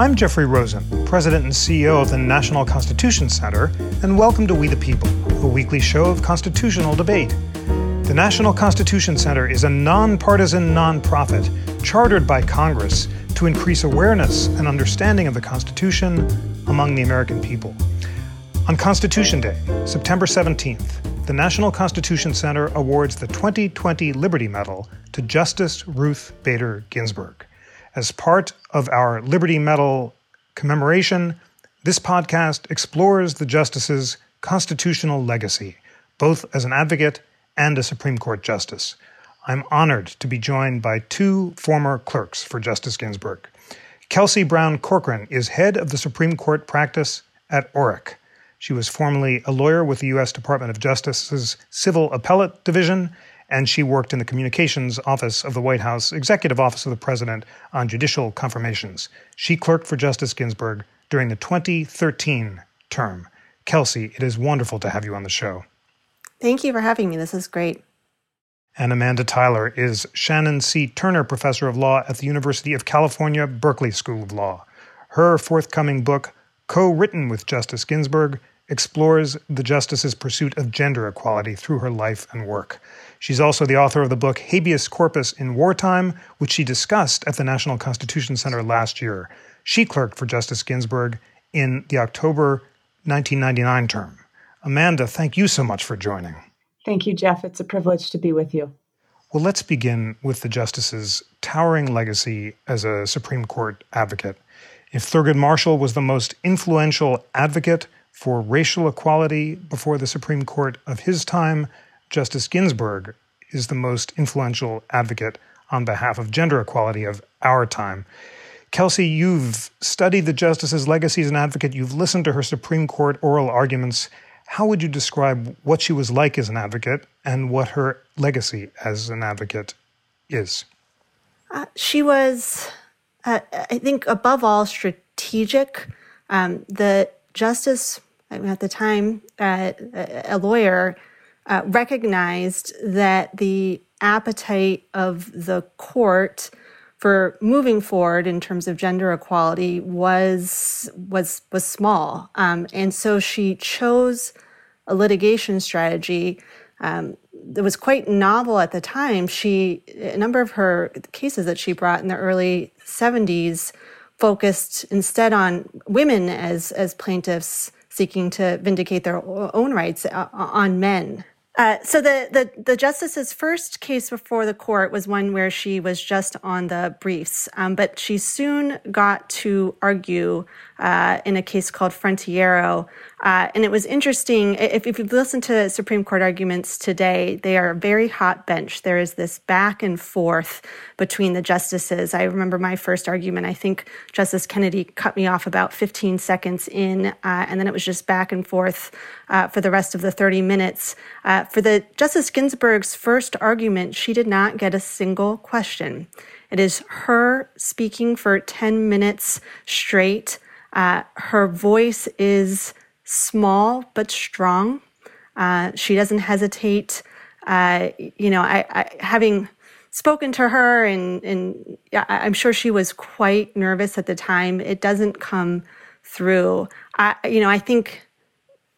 I'm Jeffrey Rosen, President and CEO of the National Constitution Center, and welcome to We the People, a weekly show of constitutional debate. The National Constitution Center is a nonpartisan nonprofit chartered by Congress to increase awareness and understanding of the Constitution among the American people. On Constitution Day, September 17th, the National Constitution Center awards the 2020 Liberty Medal to Justice Ruth Bader Ginsburg. As part of our Liberty Medal commemoration, this podcast explores the Justice's constitutional legacy, both as an advocate and a Supreme Court justice. I'm honored to be joined by two former clerks for Justice Ginsburg. Kelsi Brown Corkran is head of the Supreme Court practice at Orrick. She was formerly a lawyer with the U.S. Department of Justice's Civil Appellate Division and she worked in the communications office of the White House Executive Office of the President on judicial confirmations. She clerked for Justice Ginsburg during the 2013 term. Kelsey, it is wonderful to have you on the show. Thank you for having me. This is great. And Amanda Tyler is Shannon C. Turner Professor of Law at the University of California, Berkeley School of Law. Her forthcoming book, co written with Justice Ginsburg, explores the justice's pursuit of gender equality through her life and work. She's also the author of the book Habeas Corpus in Wartime, which she discussed at the National Constitution Center last year. She clerked for Justice Ginsburg in the October 1999 term. Amanda, thank you so much for joining. Thank you, Jeff. It's a privilege to be with you. Well, let's begin with the Justice's towering legacy as a Supreme Court advocate. If Thurgood Marshall was the most influential advocate for racial equality before the Supreme Court of his time, Justice Ginsburg is the most influential advocate on behalf of gender equality of our time. Kelsey, you've studied the justice's legacy as an advocate, you've listened to her Supreme Court oral arguments. How would you describe what she was like as an advocate and what her legacy as an advocate is? Uh, she was, uh, I think, above all, strategic. Um, the justice at the time, uh, a lawyer, uh, recognized that the appetite of the court for moving forward in terms of gender equality was was was small, um, and so she chose a litigation strategy um, that was quite novel at the time. She a number of her cases that she brought in the early '70s focused instead on women as as plaintiffs seeking to vindicate their own rights uh, on men. Uh, so the, the, the justice's first case before the court was one where she was just on the briefs, um, but she soon got to argue uh, in a case called Frontiero. Uh, and it was interesting. If, if you've listened to Supreme Court arguments today, they are a very hot bench. There is this back and forth between the justices. I remember my first argument. I think Justice Kennedy cut me off about 15 seconds in, uh, and then it was just back and forth uh, for the rest of the 30 minutes. Uh, for the Justice Ginsburg's first argument, she did not get a single question. It is her speaking for 10 minutes straight. Uh, her voice is small but strong. Uh, she doesn't hesitate. Uh, you know, I, I, having spoken to her, and, and I'm sure she was quite nervous at the time. It doesn't come through. I, you know, I think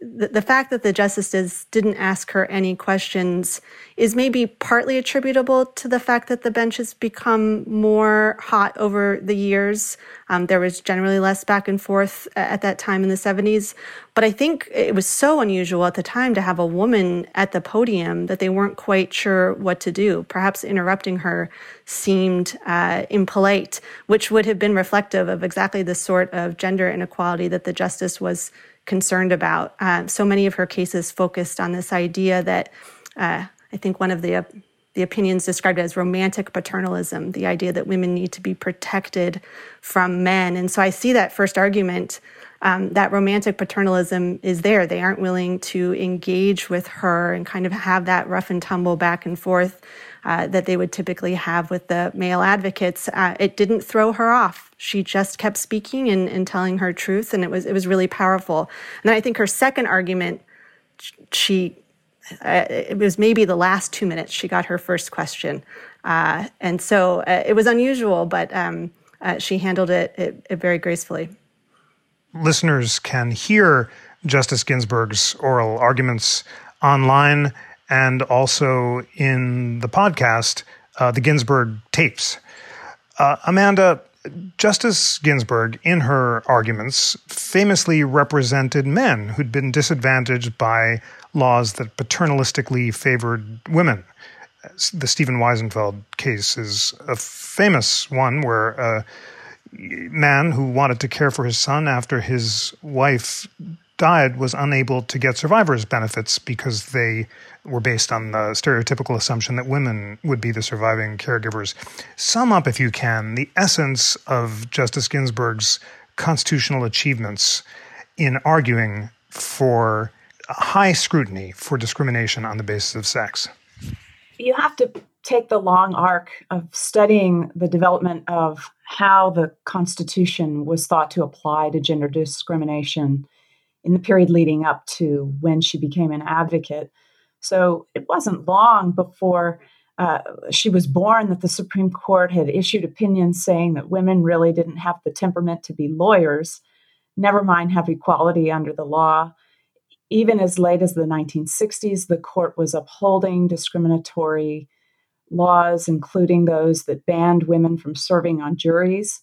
the, the fact that the justices didn't ask her any questions is maybe partly attributable to the fact that the bench has become more hot over the years. Um, there was generally less back and forth at that time in the 70s. But I think it was so unusual at the time to have a woman at the podium that they weren't quite sure what to do. Perhaps interrupting her seemed uh, impolite, which would have been reflective of exactly the sort of gender inequality that the justice was concerned about. Uh, so many of her cases focused on this idea that uh, I think one of the uh, the opinions described as romantic paternalism, the idea that women need to be protected from men. And so I see that first argument um, that romantic paternalism is there. They aren't willing to engage with her and kind of have that rough and tumble back and forth uh, that they would typically have with the male advocates. Uh, it didn't throw her off. She just kept speaking and, and telling her truth, and it was it was really powerful. And then I think her second argument, she uh, it was maybe the last two minutes she got her first question, uh, and so uh, it was unusual, but. Um, uh, she handled it, it, it very gracefully. Listeners can hear Justice Ginsburg's oral arguments online and also in the podcast, uh, the Ginsburg tapes. Uh, Amanda, Justice Ginsburg, in her arguments, famously represented men who'd been disadvantaged by laws that paternalistically favored women. The Stephen Wiesenfeld case is a famous one where a man who wanted to care for his son after his wife died was unable to get survivor's benefits because they were based on the stereotypical assumption that women would be the surviving caregivers. Sum up, if you can, the essence of Justice Ginsburg's constitutional achievements in arguing for high scrutiny for discrimination on the basis of sex. You have to take the long arc of studying the development of how the Constitution was thought to apply to gender discrimination in the period leading up to when she became an advocate. So it wasn't long before uh, she was born that the Supreme Court had issued opinions saying that women really didn't have the temperament to be lawyers, never mind have equality under the law. Even as late as the 1960s, the court was upholding discriminatory laws, including those that banned women from serving on juries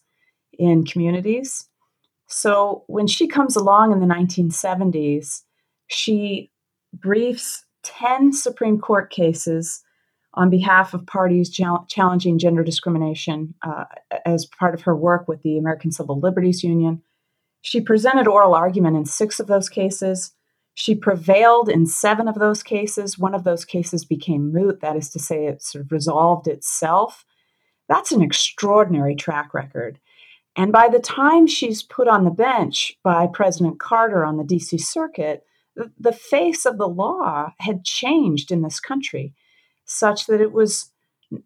in communities. So when she comes along in the 1970s, she briefs 10 Supreme Court cases on behalf of parties challenging gender discrimination uh, as part of her work with the American Civil Liberties Union. She presented oral argument in six of those cases. She prevailed in seven of those cases. One of those cases became moot, that is to say, it sort of resolved itself. That's an extraordinary track record. And by the time she's put on the bench by President Carter on the DC Circuit, the, face of the law had changed in this country such that it was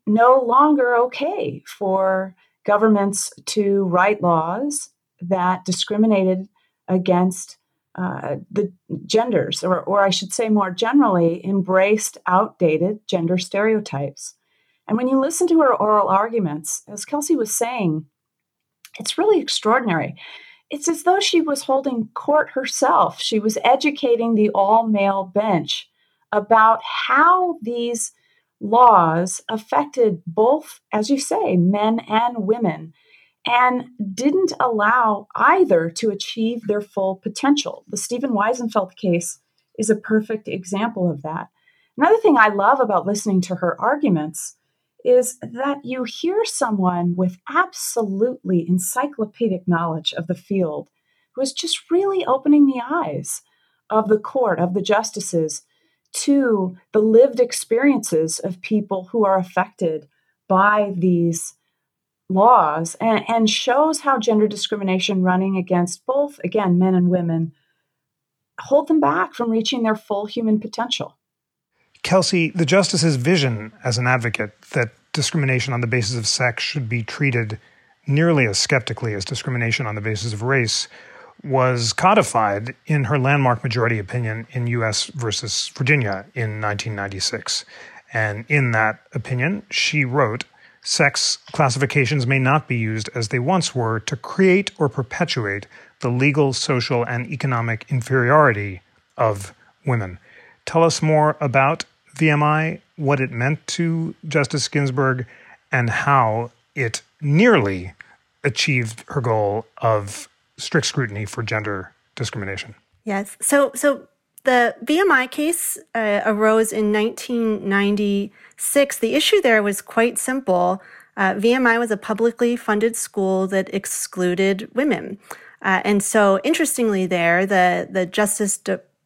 no longer okay for governments to write laws that discriminated against uh, the genders, or, or I should say more generally, embraced outdated gender stereotypes. And when you listen to her oral arguments, as Kelsey was saying, it's really extraordinary. It's as though she was holding court herself. She was educating the all male bench about how these laws affected both, as you say, men and women, and didn't allow either to achieve their full potential. The Stephen Wiesenfeld case is a perfect example of that. Another thing I love about listening to her arguments is that you hear someone with absolutely encyclopedic knowledge of the field who is just really opening the eyes of the court, of the justices, to the lived experiences of people who are affected by these laws and, and shows how gender discrimination running against both, again, men and women, hold them back from reaching their full human potential. Kelsey, the justice's vision as an advocate that discrimination on the basis of sex should be treated nearly as skeptically as discrimination on the basis of race was codified in her landmark majority opinion in U.S. versus Virginia in 1996. And in that opinion, she wrote Sex classifications may not be used as they once were to create or perpetuate the legal, social, and economic inferiority of women. Tell us more about VMI, what it meant to Justice Ginsburg, and how it nearly achieved her goal of strict scrutiny for gender discrimination. Yes. So, so the VMI case uh, arose in 1996. The issue there was quite simple. Uh, VMI was a publicly funded school that excluded women. Uh, and so, interestingly, there, the, the Justice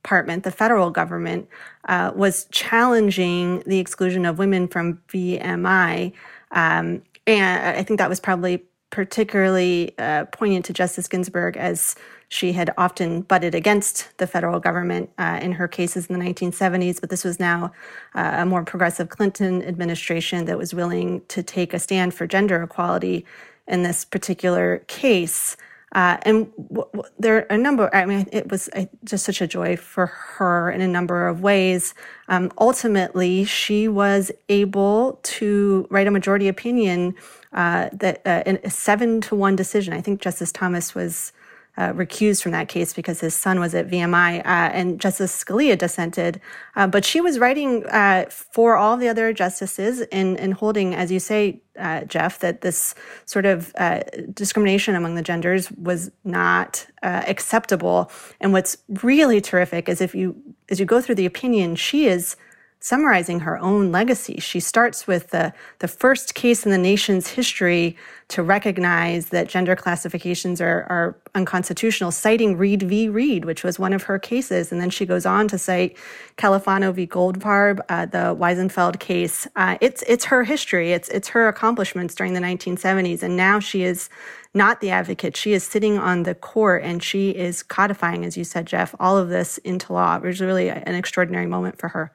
Department, the federal government, uh, was challenging the exclusion of women from VMI. Um, and I think that was probably particularly uh, poignant to Justice Ginsburg as she had often butted against the federal government uh, in her cases in the 1970s, but this was now uh, a more progressive Clinton administration that was willing to take a stand for gender equality in this particular case. Uh, and w- w- there are a number, I mean, it was uh, just such a joy for her in a number of ways. Um, ultimately, she was able to write a majority opinion uh, that uh, a seven to one decision. I think Justice Thomas was uh, recused from that case because his son was at VMI, uh, and Justice Scalia dissented. Uh, but she was writing uh, for all the other justices and, and holding, as you say, uh, Jeff, that this sort of uh, discrimination among the genders was not acceptable. And what's really terrific is if you, as you go through the opinion, she is summarizing her own legacy. She starts with the, the first case in the nation's history to recognize that gender classifications are, are unconstitutional, citing Reed v. Reed, which was one of her cases. And then she goes on to cite Califano v. Goldfarb, uh, the Wiesenfeld case. Uh, it's, it's her history. It's, it's her accomplishments during the 1970s. And now she is not the advocate. She is sitting on the court and she is codifying, as you said, Jeff, all of this into law. It was really an extraordinary moment for her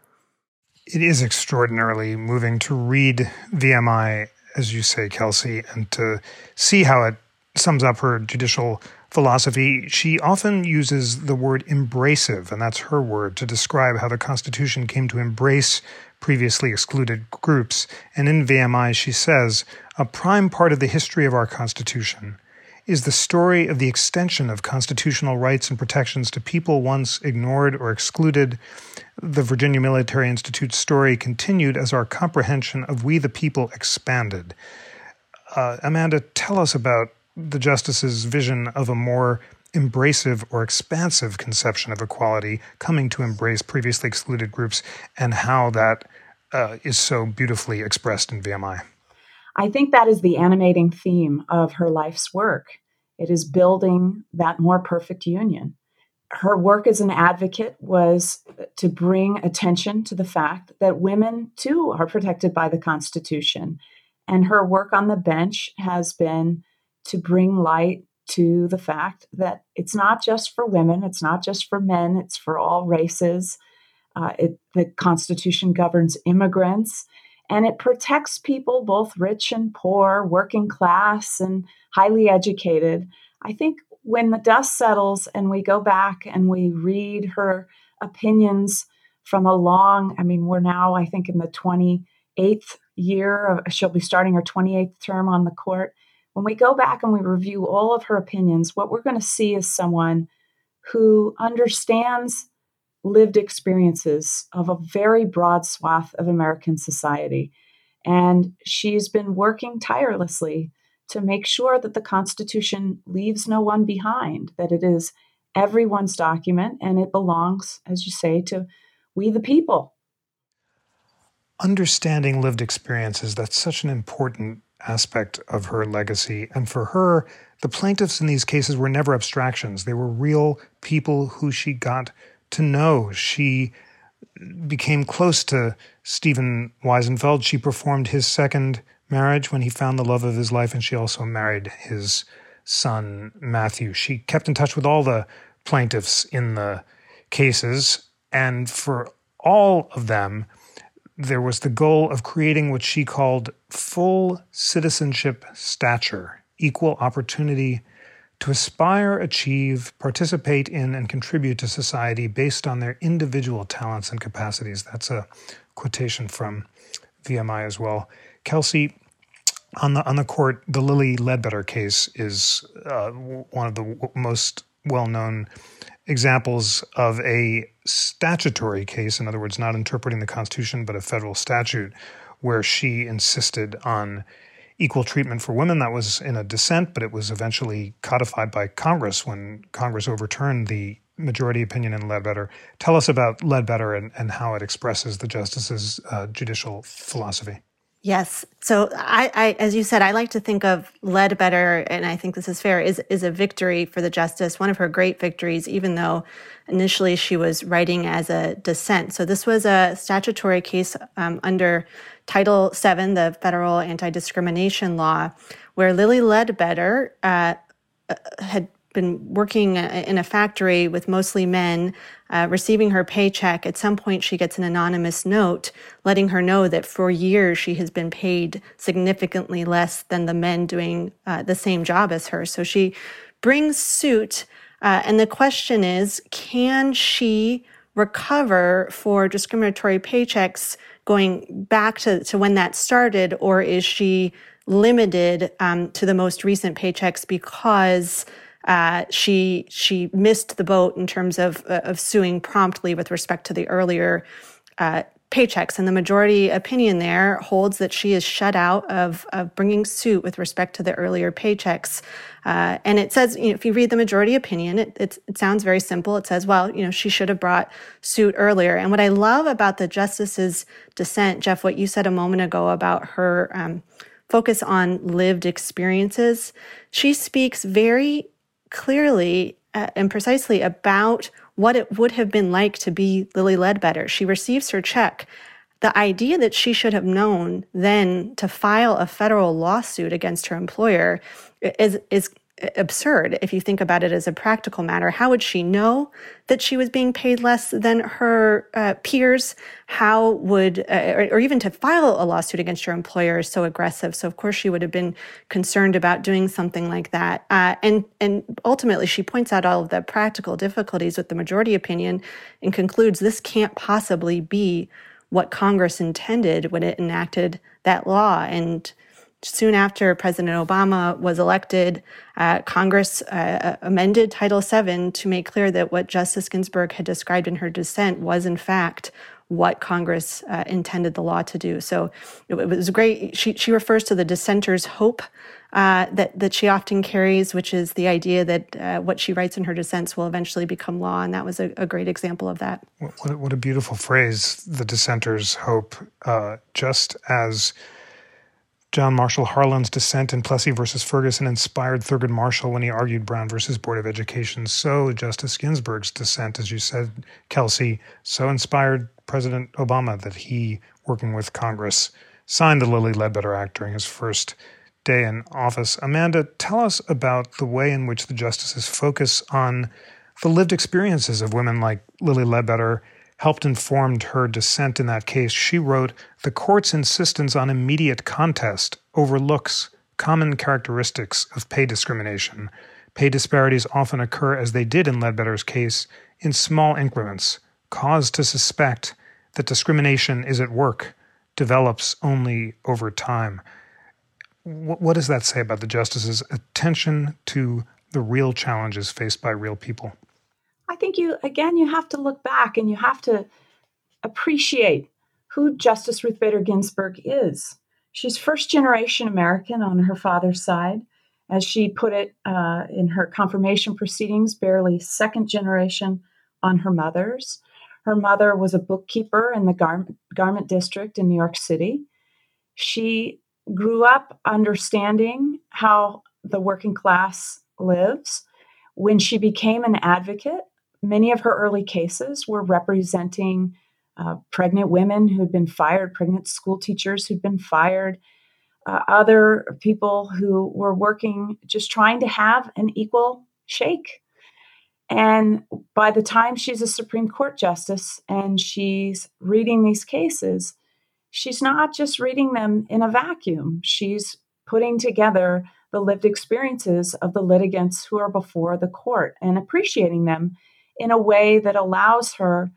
it is extraordinarily moving to read VMI, as you say, Kelsey, and to see how it sums up her judicial philosophy. She often uses the word embracive, and that's her word, to describe how the Constitution came to embrace previously excluded groups. And in VMI, she says, a prime part of the history of our Constitution is the story of the extension of constitutional rights and protections to people once ignored or excluded. The Virginia Military Institute's story continued as our comprehension of we the people expanded. Uh, Amanda, tell us about the Justice's vision of a more embracive or expansive conception of equality coming to embrace previously excluded groups and how that uh, is so beautifully expressed in VMI. I think that is the animating theme of her life's work. It is building that more perfect union. Her work as an advocate was to bring attention to the fact that women too are protected by the Constitution. And her work on the bench has been to bring light to the fact that it's not just for women, it's not just for men, it's for all races. Uh, it, the Constitution governs immigrants and it protects people, both rich and poor, working class and highly educated. I think when the dust settles and we go back and we read her opinions from a long, I mean, we're now, I think, in the 28th year she'll be starting her 28th term on the court. When we go back and we review all of her opinions, what we're going to see is someone who understands lived experiences of a very broad swath of American society. And she's been working tirelessly to make sure that the Constitution leaves no one behind, that it is everyone's document and it belongs, as you say, to we the people. Understanding lived experiences, that's such an important aspect of her legacy. And for her, the plaintiffs in these cases were never abstractions. They were real people who she got to know. She became close to Stephen Wiesenfeld. She performed his second marriage when he found the love of his life, and she also married his son, Matthew. She kept in touch with all the plaintiffs in the cases, and for all of them, there was the goal of creating what she called full citizenship stature, equal opportunity to aspire, achieve, participate in, and contribute to society based on their individual talents and capacities. That's a quotation from VMI as well. Kelsey, on the on the court, the Lilly Ledbetter case is uh, one of the w- most well known examples of a statutory case. In other words, not interpreting the Constitution, but a federal statute, where she insisted on equal treatment for women. That was in a dissent, but it was eventually codified by Congress when Congress overturned the majority opinion in Ledbetter. Tell us about Ledbetter and, and how it expresses the justice's uh, judicial philosophy. Yes. So I, I, as you said, I like to think of Ledbetter, and I think this is fair, is, is a victory for the justice, one of her great victories, even though initially she was writing as a dissent. So this was a statutory case um, under Title VII, the federal anti-discrimination law, where Lilly Ledbetter uh, uh, had been working in a factory with mostly men, uh, receiving her paycheck. At some point, she gets an anonymous note letting her know that for years she has been paid significantly less than the men doing uh, the same job as her. So she brings suit. Uh, and the question is can she recover for discriminatory paychecks going back to, to when that started, or is she limited um, to the most recent paychecks because uh, she she missed the boat in terms of uh, of suing promptly with respect to the earlier uh, paychecks. And the majority opinion there holds that she is shut out of, of bringing suit with respect to the earlier paychecks. Uh, and it says, you know, if you read the majority opinion, it, it, it sounds very simple. It says, well, you know, she should have brought suit earlier. And what I love about the justice's dissent, Jeff, what you said a moment ago about her um, focus on lived experiences, she speaks very clearly uh, and precisely about what it would have been like to be Lilly Ledbetter. She receives her check. The idea that she should have known then to file a federal lawsuit against her employer is, is absurd if you think about it as a practical matter. How would she know that she was being paid less than her uh, peers? How would, uh, or, or, even to file a lawsuit against your employer is so aggressive. So of course she would have been concerned about doing something like that. Uh, and and ultimately she points out all of the practical difficulties with the majority opinion and concludes this can't possibly be what Congress intended when it enacted that law. And soon after President Obama was elected, uh, Congress uh, amended Title VII to make clear that what Justice Ginsburg had described in her dissent was, in fact, what Congress uh, intended the law to do. So it, was great. She, she refers to the dissenter's hope uh, that, that she often carries, which is the idea that uh, what she writes in her dissents will eventually become law. And that was a, a great example of that. What, what, a beautiful phrase, the dissenter's hope. Uh, just as John Marshall Harlan's dissent in Plessy versus Ferguson inspired Thurgood Marshall when he argued Brown versus Board of Education. So Justice Ginsburg's dissent, as you said, Kelsey, so inspired President Obama that he, working with Congress, signed the Lilly Ledbetter Act during his first day in office. Amanda, tell us about the way in which the justices focus on the lived experiences of women like Lilly Ledbetter helped inform her dissent in that case. She wrote The court's insistence on immediate contest overlooks common characteristics of pay discrimination. Pay disparities often occur, as they did in Ledbetter's case, in small increments. Cause to suspect that discrimination is at work develops only over time. What does that say about the justice's attention to the real challenges faced by real people? I think you, again, you have to look back and you have to appreciate who Justice Ruth Bader Ginsburg is. She's first generation American on her father's side. As she put it uh, in her confirmation proceedings, barely second generation on her mother's. Her mother was a bookkeeper in the garment, garment district in New York City. She grew up understanding how the working class lives. When she became an advocate, many of her early cases were representing uh, pregnant women who'd been fired, pregnant school teachers who'd been fired, uh, other people who were working just trying to have an equal shake. And by the time she's a Supreme Court justice and she's reading these cases, she's not just reading them in a vacuum. She's putting together the lived experiences of the litigants who are before the court and appreciating them in a way that allows her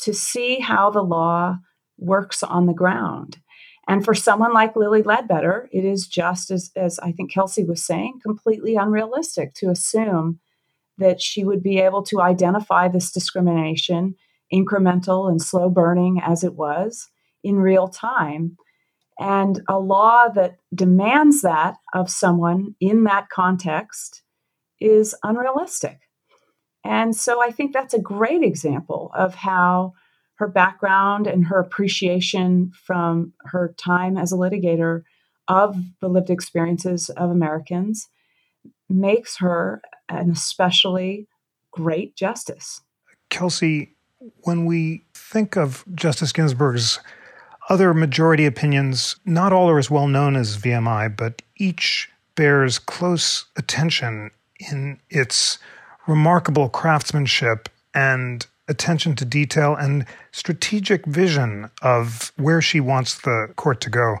to see how the law works on the ground. And for someone like Lilly Ledbetter, it is just as, as I think Kelsey was saying, completely unrealistic to assume that she would be able to identify this discrimination, incremental and slow burning as it was, in real time. And a law that demands that of someone in that context is unrealistic. And so I think that's a great example of how her background and her appreciation from her time as a litigator of the lived experiences of Americans makes her an especially great justice. Kelsey, when we think of Justice Ginsburg's other majority opinions, not all are as well known as VMI, but each bears close attention in its remarkable craftsmanship and attention to detail and strategic vision of where she wants the court to go.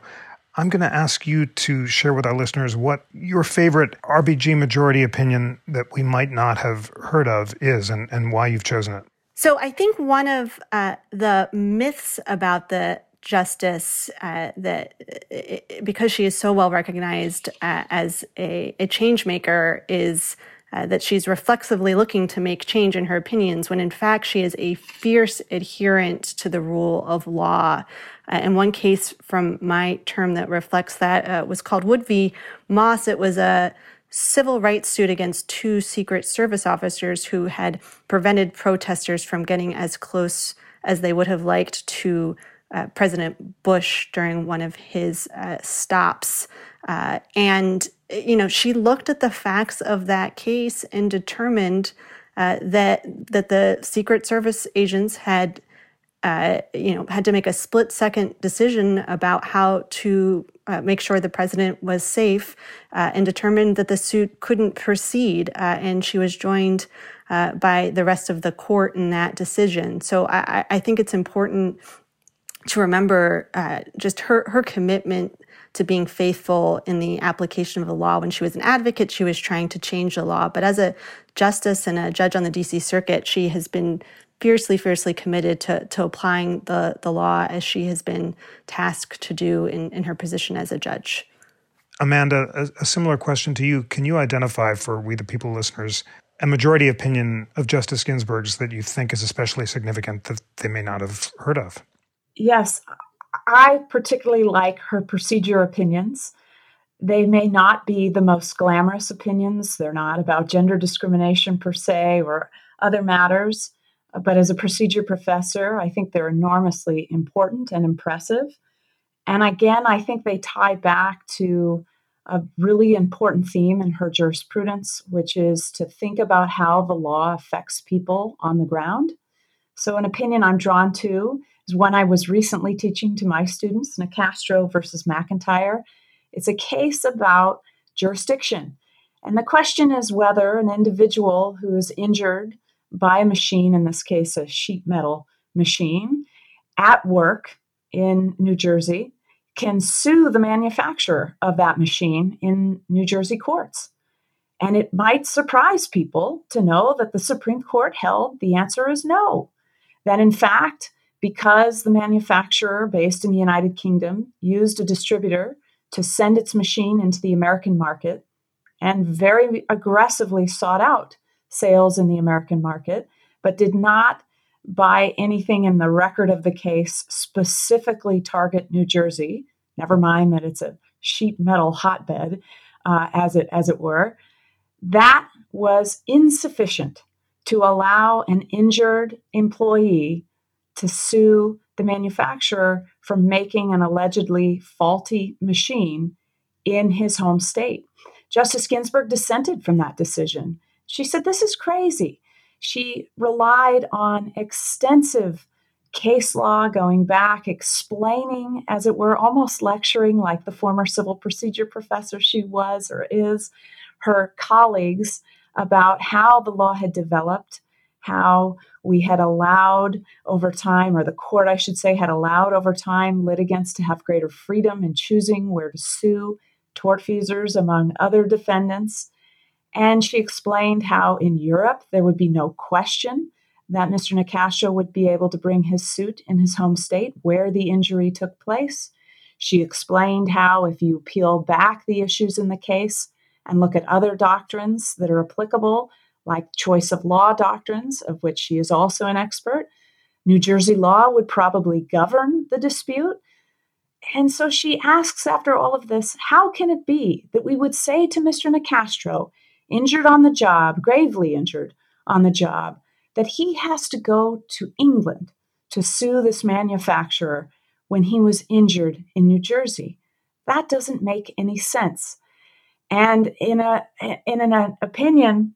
I'm going to ask you to share with our listeners what your favorite RBG majority opinion that we might not have heard of is and, and why you've chosen it. So, I think one of uh, the myths about the justice uh, that uh, because she is so well recognized uh, as a, a change maker is uh, that she's reflexively looking to make change in her opinions when in fact she is a fierce adherent to the rule of law. Uh, and one case from my term that reflects that uh, was called Wood v. Moss. It was a civil rights suit against two Secret Service officers who had prevented protesters from getting as close as they would have liked to uh, President Bush during one of his uh, stops. Uh, and, you know, she looked at the facts of that case and determined uh, that that the Secret Service agents had, uh, you know, had to make a split second decision about how to uh, make sure the president was safe, and determined that the suit couldn't proceed. and she was joined by the rest of the court in that decision. So I, I think it's important to remember uh, just her her commitment to being faithful in the application of the law. When she was an advocate, she was trying to change the law, but as a justice and a judge on the D.C. Circuit, she has been fiercely, fiercely committed to, to applying the, the law as she has been tasked to do in, in her position as a judge. Amanda, a, a similar question to you. Can you identify for we the people listeners a majority opinion of Justice Ginsburg's that you think is especially significant that they may not have heard of? yes, I particularly like her procedure opinions. They may not be the most glamorous opinions. They're not about gender discrimination per se or other matters. But as a procedure professor, I think they're enormously important and impressive. And again, I think they tie back to a really important theme in her jurisprudence, which is to think about how the law affects people on the ground. So, an opinion I'm drawn to is one I was recently teaching to my students, Nicastro versus McIntyre. It's a case about jurisdiction. And the question is whether an individual who is injured by a machine, in this case, a sheet metal machine, at work in New Jersey, can sue the manufacturer of that machine in New Jersey courts. And it might surprise people to know that the Supreme Court held the answer is no. That in fact, because the manufacturer based in the United Kingdom used a distributor to send its machine into the American market and very aggressively sought out sales in the American market, but did not by anything in the record of the case specifically target New Jersey. Never mind that it's a sheet metal hotbed, uh, as it as it were. That was insufficient to allow an injured employee to sue the manufacturer for making an allegedly faulty machine in his home state. Justice Ginsburg dissented from that decision. She said, This is crazy. She relied on extensive case law going back, explaining, as it were, almost lecturing like the former civil procedure professor she was or is, her colleagues about how the law had developed, how we had allowed over time, or the court, I should say, had allowed over time litigants to have greater freedom in choosing where to sue tortfeasors among other defendants. And she explained how in Europe there would be no question that Mr. Nicastro would be able to bring his suit in his home state where the injury took place. She explained how, if you peel back the issues in the case and look at other doctrines that are applicable, like choice of law doctrines, of which she is also an expert. New Jersey law would probably govern the dispute. And so she asks, after all of this, how can it be that we would say to Mr. Nicastro, injured on the job, gravely injured on the job, that he has to go to England to sue this manufacturer when he was injured in New Jersey? That doesn't make any sense. And in a in an opinion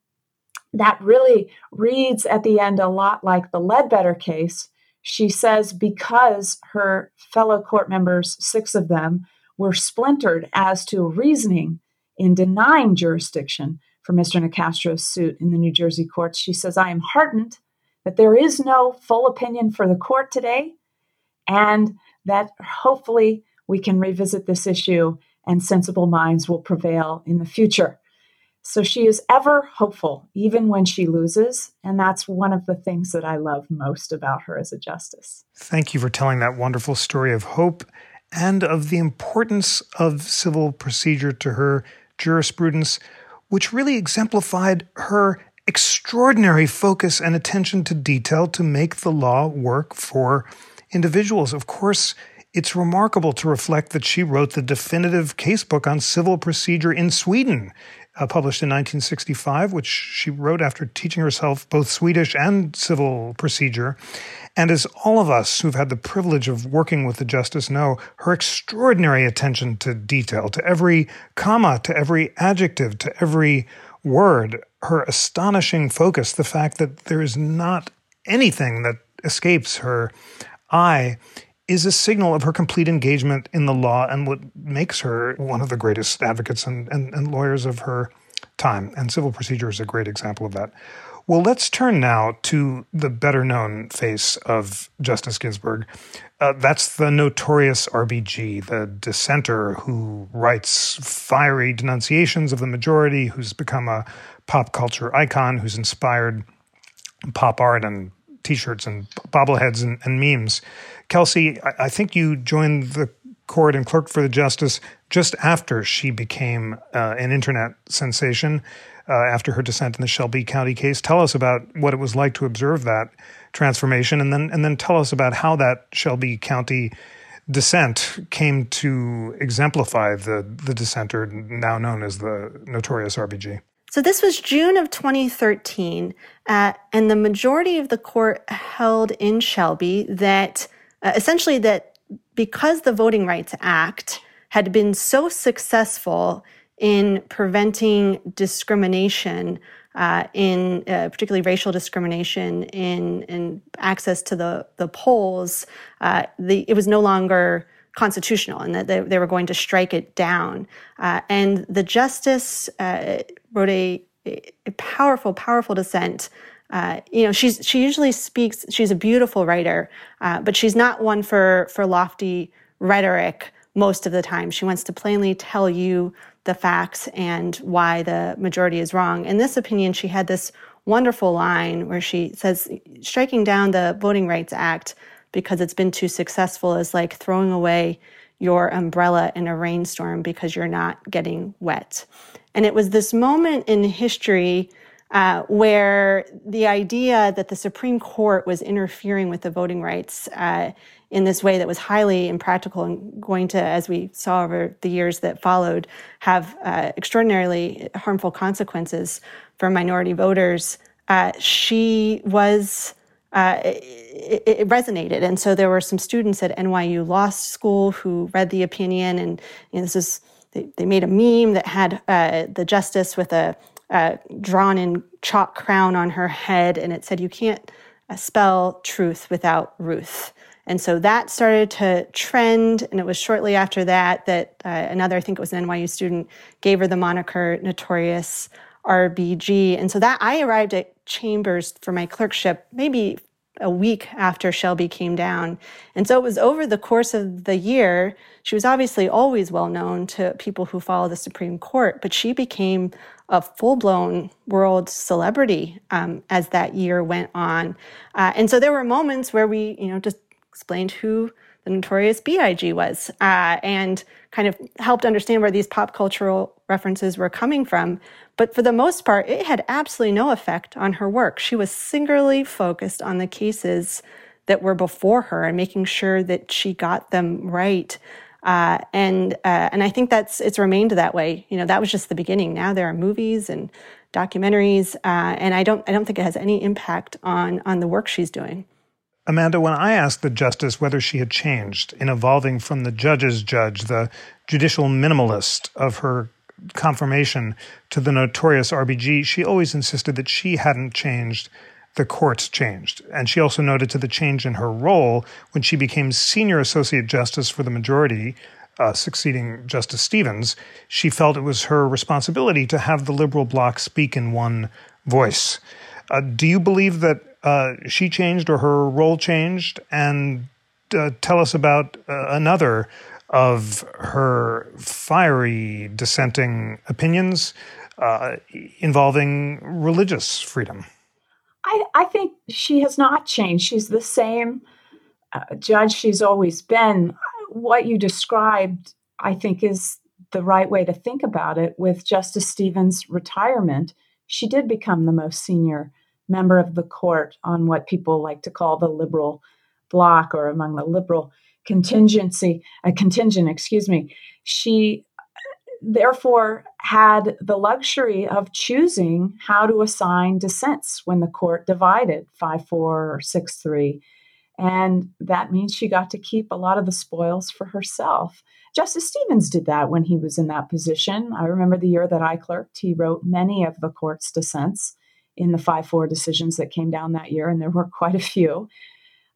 that really reads at the end a lot like the Ledbetter case. She says because her fellow court members, six of them, were splintered as to reasoning in denying jurisdiction for Mr. Nicastro's suit in the New Jersey courts, she says, I am heartened that there is no full opinion for the court today, and that hopefully we can revisit this issue and sensible minds will prevail in the future. So she is ever hopeful, even when she loses. And that's one of the things that I love most about her as a justice. Thank you for telling that wonderful story of hope and of the importance of civil procedure to her jurisprudence, which really exemplified her extraordinary focus and attention to detail to make the law work for individuals. Of course, it's remarkable to reflect that she wrote the definitive casebook on civil procedure in Sweden, uh, published in 1965, which she wrote after teaching herself both Swedish and civil procedure. And as all of us who've had the privilege of working with the justice know, her extraordinary attention to detail, to every comma, to every adjective, to every word, her astonishing focus, the fact that there is not anything that escapes her eye is a signal of her complete engagement in the law and what makes her one of the greatest advocates and, and, and lawyers of her time. And civil procedure is a great example of that. Well, let's turn now to the better known face of Justice Ginsburg. Uh, that's the notorious RBG, the dissenter who writes fiery denunciations of the majority, who's become a pop culture icon, who's inspired pop art and t shirts and bobbleheads and, and memes. Kelsey, I, I, think you joined the court and clerked for the justice just after she became uh, an internet sensation uh, after her dissent in the Shelby County case. Tell us about what it was like to observe that transformation, and then and then tell us about how that Shelby County dissent came to exemplify the the dissenter now known as the notorious RBG. So this was June of 2013, uh, and the majority of the court held in Shelby that uh, essentially that because the Voting Rights Act had been so successful in preventing discrimination uh, in uh, particularly racial discrimination in, in access to the, the polls, uh, the, it was no longer constitutional and that they, they were going to strike it down. Uh, and the justice uh, wrote a, a, powerful, powerful dissent. Uh, you know, she's she usually speaks. She's a beautiful writer, but she's not one for for lofty rhetoric most of the time. She wants to plainly tell you the facts and why the majority is wrong. In this opinion, she had this wonderful line where she says striking down the Voting Rights Act because it's been too successful is like throwing away your umbrella in a rainstorm because you're not getting wet. And it was this moment in history uh, where the idea that the Supreme Court was interfering with the voting rights uh, in this way that was highly impractical and going to, as we saw over the years that followed, have uh, extraordinarily harmful consequences for minority voters. Uh, she was. Uh, it, it, resonated, and so there were some students at NYU Law School who read the opinion, and you know, this is they, they, made a meme that had uh, the justice with a drawn in chalk crown on her head, and it said, "You can't uh, spell truth without Ruth." And so that started to trend. And it was shortly after that that uh, another, I think it was an NYU student, gave her the moniker Notorious RBG. And so that I arrived at Chambers for my clerkship maybe a week after Shelby came down. And so it was over the course of the year. She was obviously always well known to people who follow the Supreme Court, but she became a full blown world celebrity um, as that year went on. Uh, and so there were moments where we, you know, just explained who the notorious B.I.G. was uh, and kind of helped understand where these pop cultural references were coming from. But for the most part, it had absolutely no effect on her work. She was singularly focused on the cases that were before her and making sure that she got them right. Uh, and uh, and I think that's it's remained that way. You know, that was just the beginning. Now there are movies and documentaries, uh, and I don't I don't think it has any impact on on the work she's doing. Amanda, when I asked the justice whether she had changed in evolving from the judge's judge, the judicial minimalist of her confirmation, to the notorious RBG, she always insisted that she hadn't changed. The courts changed. And she also noted to the change in her role when she became senior associate justice for the majority, uh, succeeding Justice Stevens. She felt it was her responsibility to have the liberal bloc speak in one voice. Uh, do you believe that uh, she changed or her role changed? And uh, tell us about uh, another of her fiery dissenting opinions, uh, involving religious freedom. I, I, think she has not changed. She's the same uh, judge she's always been. What you described, I think, is the right way to think about it. With Justice Stevens' retirement, she did become the most senior member of the court on what people like to call the liberal bloc or among the liberal contingency, a contingent, excuse me. She therefore had the luxury of choosing how to assign dissents when the court divided 5 4 or 6 3. And that means she got to keep a lot of the spoils for herself. Justice Stevens did that when he was in that position. I remember the year that I clerked, he wrote many of the court's dissents in the 5 4 decisions that came down that year, and there were quite a few.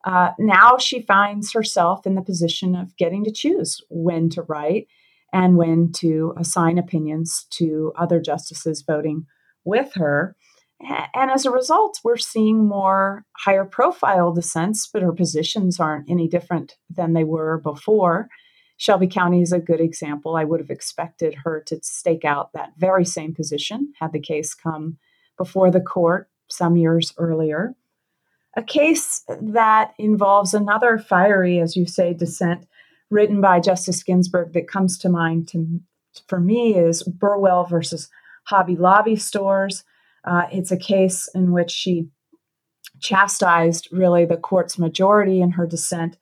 Uh, now she finds herself in the position of getting to choose when to write and when to assign opinions to other justices voting with her. And as a result, we're seeing more higher profile dissents, but her positions aren't any different than they were before. Shelby County is a good example. I would have expected her to stake out that very same position had the case come before the court some years earlier. A case that involves another fiery, as you say, dissent written by Justice Ginsburg that comes to mind to, for me is Burwell versus Hobby Lobby stores. Uh, it's a case in which she chastised really the court's majority in her dissent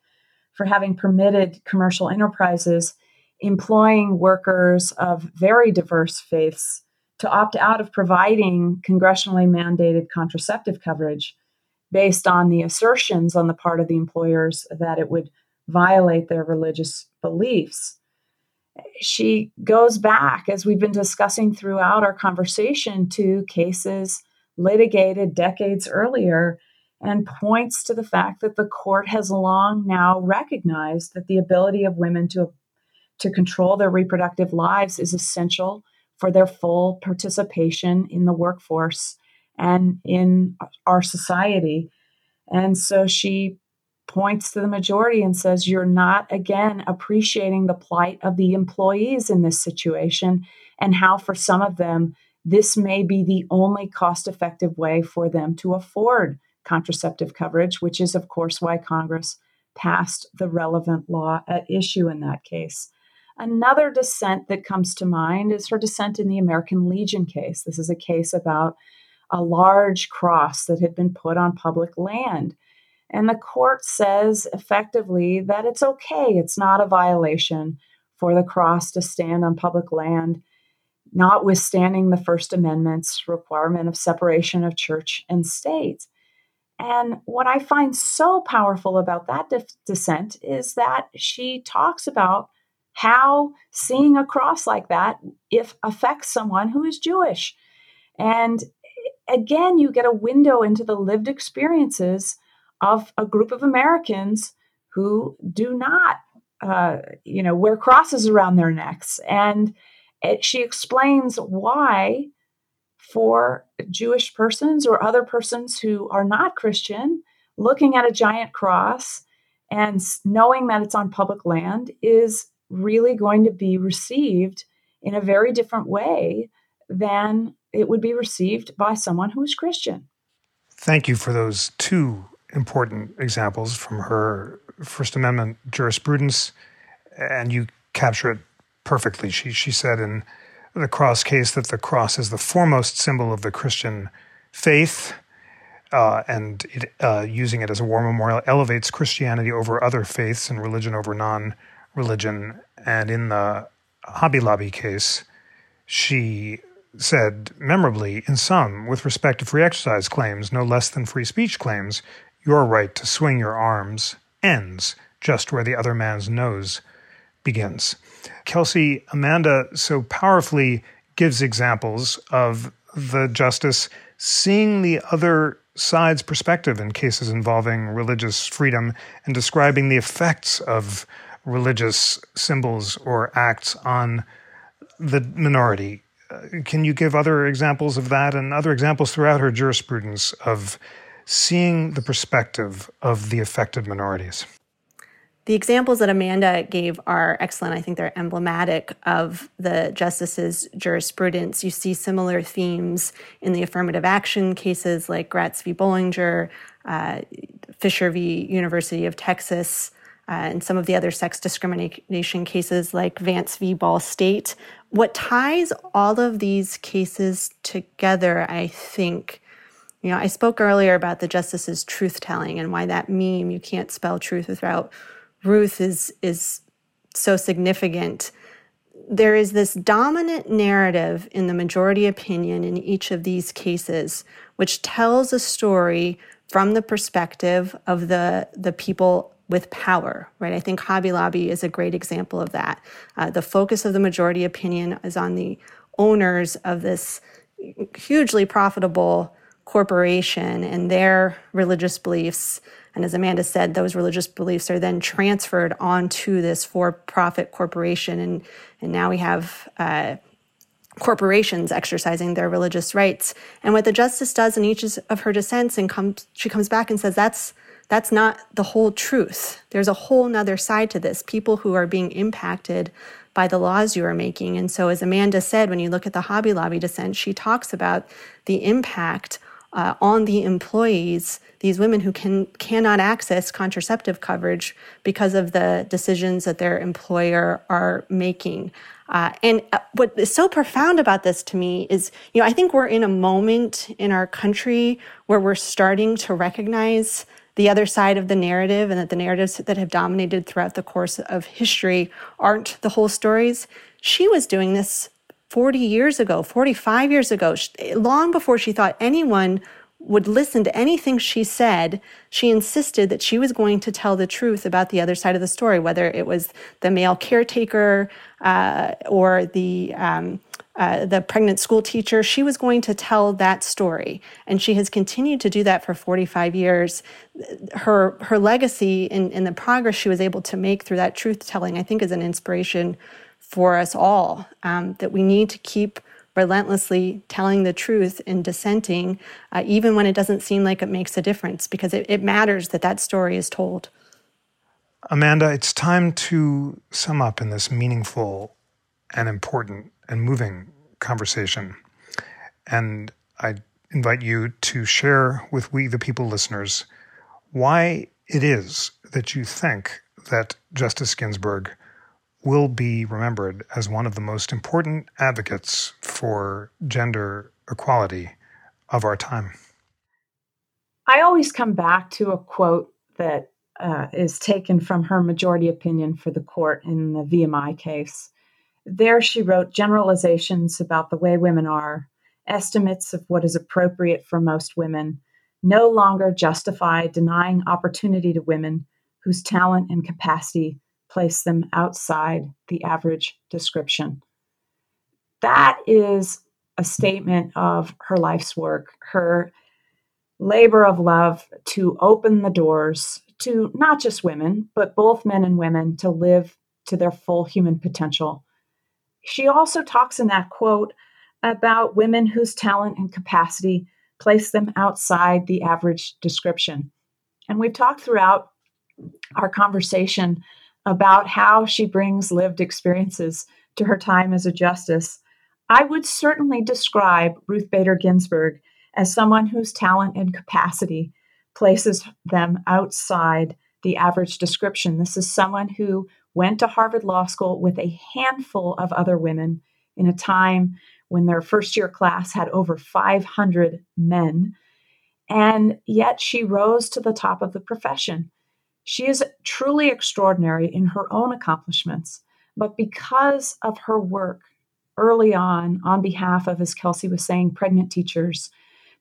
for having permitted commercial enterprises employing workers of very diverse faiths to opt out of providing congressionally mandated contraceptive coverage based on the assertions on the part of the employers that it would violate their religious beliefs. She goes back, as we've been discussing throughout our conversation, to cases litigated decades earlier and points to the fact that the court has long now recognized that the ability of women to, to control their reproductive lives is essential for their full participation in the workforce and in our society. And so she points to the majority and says, You're not, again, appreciating the plight of the employees in this situation and how, for some of them, this may be the only cost effective way for them to afford contraceptive coverage, which is, of course, why Congress passed the relevant law at issue in that case. Another dissent that comes to mind is her dissent in the American Legion case. This is a case about a large cross that had been put on public land and the court says effectively that it's okay, it's not a violation for the cross to stand on public land, notwithstanding the First Amendment's requirement of separation of church and state. And what I find so powerful about that dissent is that she talks about how seeing a cross like that if affects someone who is Jewish. And again, you get a window into the lived experiences of a group of Americans who do not, uh, you know, wear crosses around their necks. And it, she explains why, for Jewish persons or other persons who are not Christian, looking at a giant cross and knowing that it's on public land is really going to be received in a very different way than it would be received by someone who is Christian. Thank you for those two important examples from her First Amendment jurisprudence, and you capture it perfectly. She, she said in the cross case that the cross is the foremost symbol of the Christian faith, uh, and it, uh, using it as a war memorial elevates Christianity over other faiths and religion over non religion. And in the Hobby Lobby case, she said memorably, in sum, with respect to free exercise claims, no less than free speech claims, your right to swing your arms ends just where the other man's nose begins. Kelsi, Amanda so powerfully gives examples of the justice seeing the other side's perspective in cases involving religious freedom and describing the effects of religious symbols or acts on the minority. Uh, can you give other examples of that and other examples throughout her jurisprudence of seeing the perspective of the affected minorities? the examples that Amanda gave are excellent. I think they're emblematic of the justice's jurisprudence. You see similar themes in the affirmative action cases like Gratz v. Bollinger, uh, Fisher v. University of Texas, uh, and some of the other sex discrimination cases like Vance v. Ball State. What ties all of these cases together, I think, you know, I spoke earlier about the justice's truth telling and why that meme, you can't spell truth without Ruth is is so significant. There is this dominant narrative in the majority opinion in each of these cases, which tells a story from the perspective of the the people with power, right? I think Hobby Lobby is a great example of that. Uh, the focus of the majority opinion is on the owners of this hugely profitable corporation and their religious beliefs and as Amanda said, those religious beliefs are then transferred onto this for profit corporation. And, and now we have uh, corporations exercising their religious rights. And what the justice does in each of her dissents, and comes, she comes back and says, that's, that's not the whole truth. There's a whole nother side to this. People who are being impacted by the laws you are making. And so, as Amanda said, when you look at the Hobby Lobby dissent, she talks about the impact uh, on the employees, these women who can cannot access contraceptive coverage because of the decisions that their employer are making. Uh, and uh, what is so profound about this to me is, you know, I think we're in a moment in our country where we're starting to recognize the other side of the narrative and that the narratives that have dominated throughout the course of history aren't the whole stories. She was doing this 40 years ago, 45 years ago, long before she thought anyone would listen to anything she said, she insisted that she was going to tell the truth about the other side of the story, whether it was the male caretaker uh, or the um, uh, the pregnant school teacher. She was going to tell that story, and she has continued to do that for 45 years. Her her legacy and, and the progress she was able to make through that truth telling, I think, is an inspiration for us all um, that we need to keep relentlessly telling the truth and dissenting, uh, even when it doesn't seem like it makes a difference, because it, it matters that that story is told. Amanda, it's time to sum up in this meaningful and important and moving conversation. And I invite you to share with we, the people listeners, why it is that you think that Justice Ginsburg will be remembered as one of the most important advocates for gender equality of our time. I always come back to a quote that uh, is taken from her majority opinion for the court in the VMI case. There, she wrote generalizations about the way women are, estimates of what is appropriate for most women, no longer justify denying opportunity to women whose talent and capacity place them outside the average description. That is a statement of her life's work, her labor of love to open the doors to not just women, but both men and women to live to their full human potential. She also talks in that quote about women whose talent and capacity place them outside the average description. And we've talked throughout our conversation about how she brings lived experiences to her time as a justice, I would certainly describe Ruth Bader Ginsburg as someone whose talent and capacity places them outside the average description. This is someone who went to Harvard Law School with a handful of other women in a time when their first year class had over 500 men. And yet she rose to the top of the profession. She is truly extraordinary in her own accomplishments, but because of her work early on, on behalf of, as Kelsi was saying, pregnant teachers,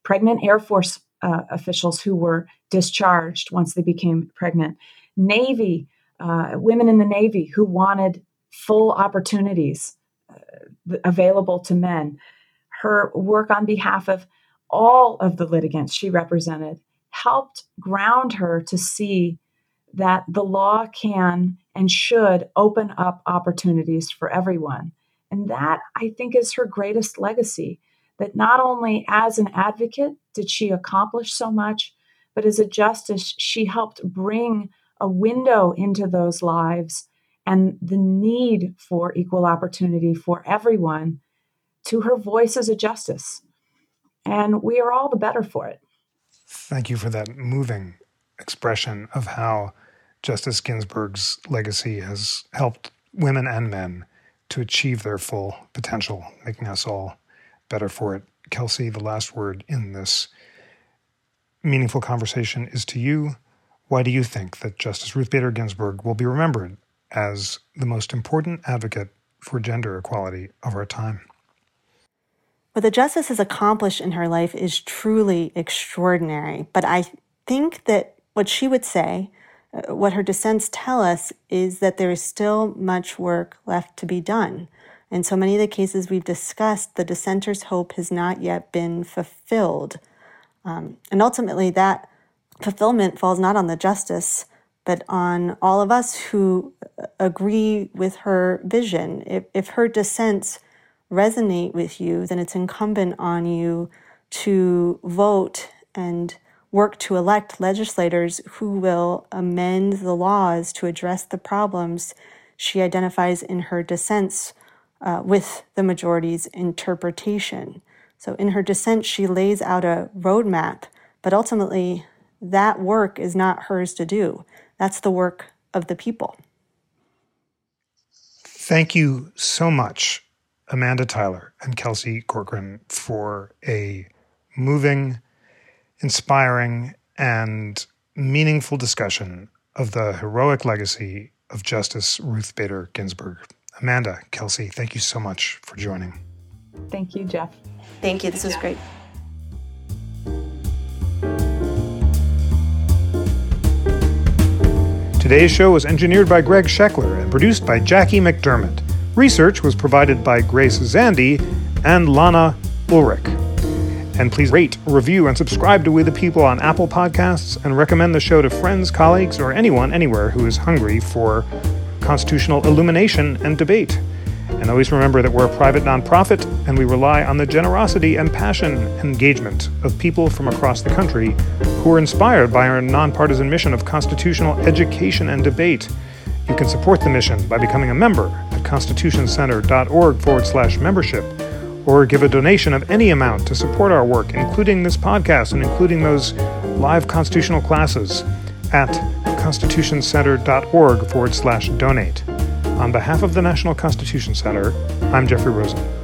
pregnant Air Force uh, officials who were discharged once they became pregnant, Navy, uh, women in the Navy who wanted full opportunities uh, available to men, her work on behalf of all of the litigants she represented helped ground her to see that the law can and should open up opportunities for everyone. And that, I think, is her greatest legacy. That not only as an advocate did she accomplish so much, but as a justice, she helped bring a window into those lives and the need for equal opportunity for everyone to her voice as a justice. And we are all the better for it. Thank you for that moving expression of how Justice Ginsburg's legacy has helped women and men to achieve their full potential, making us all better for it. Kelsi, the last word in this meaningful conversation is to you. Why do you think that Justice Ruth Bader Ginsburg will be remembered as the most important advocate for gender equality of our time? What the justice has accomplished in her life is truly extraordinary. But I think that what she would say, what her dissents tell us, is that there is still much work left to be done. In so many of the cases we've discussed, the dissenter's hope has not yet been fulfilled. Um, and ultimately, that fulfillment falls not on the justice, but on all of us who agree with her vision. If, if her dissents resonate with you, then it's incumbent on you to vote and work to elect legislators who will amend the laws to address the problems she identifies in her dissents uh, with the majority's interpretation. So, in her dissent, she lays out a roadmap, but ultimately, that work is not hers to do. That's the work of the people. Thank you so much, Amanda Tyler and Kelsi Corkran, for a moving, inspiring, and meaningful discussion of the heroic legacy of Justice Ruth Bader Ginsburg. Amanda, Kelsi, thank you so much for joining. Thank you, Jeff. Thank you. This was great. Today's show was engineered by Greg Scheckler and produced by Jackie McDermott. Research was provided by Grace Zandi and Lana Ulrich. And please rate, review, and subscribe to We the People on Apple Podcasts and recommend the show to friends, colleagues, or anyone anywhere who is hungry for constitutional illumination and debate. And always remember that we're a private nonprofit and we rely on the generosity and passion and engagement of people from across the country who are inspired by our nonpartisan mission of constitutional education and debate. You can support the mission by becoming a member at constitutioncenter.org forward slash membership or give a donation of any amount to support our work, including this podcast and including those live constitutional classes at constitutioncenter.org forward slash donate. On behalf of the National Constitution Center, I'm Jeffrey Rosen.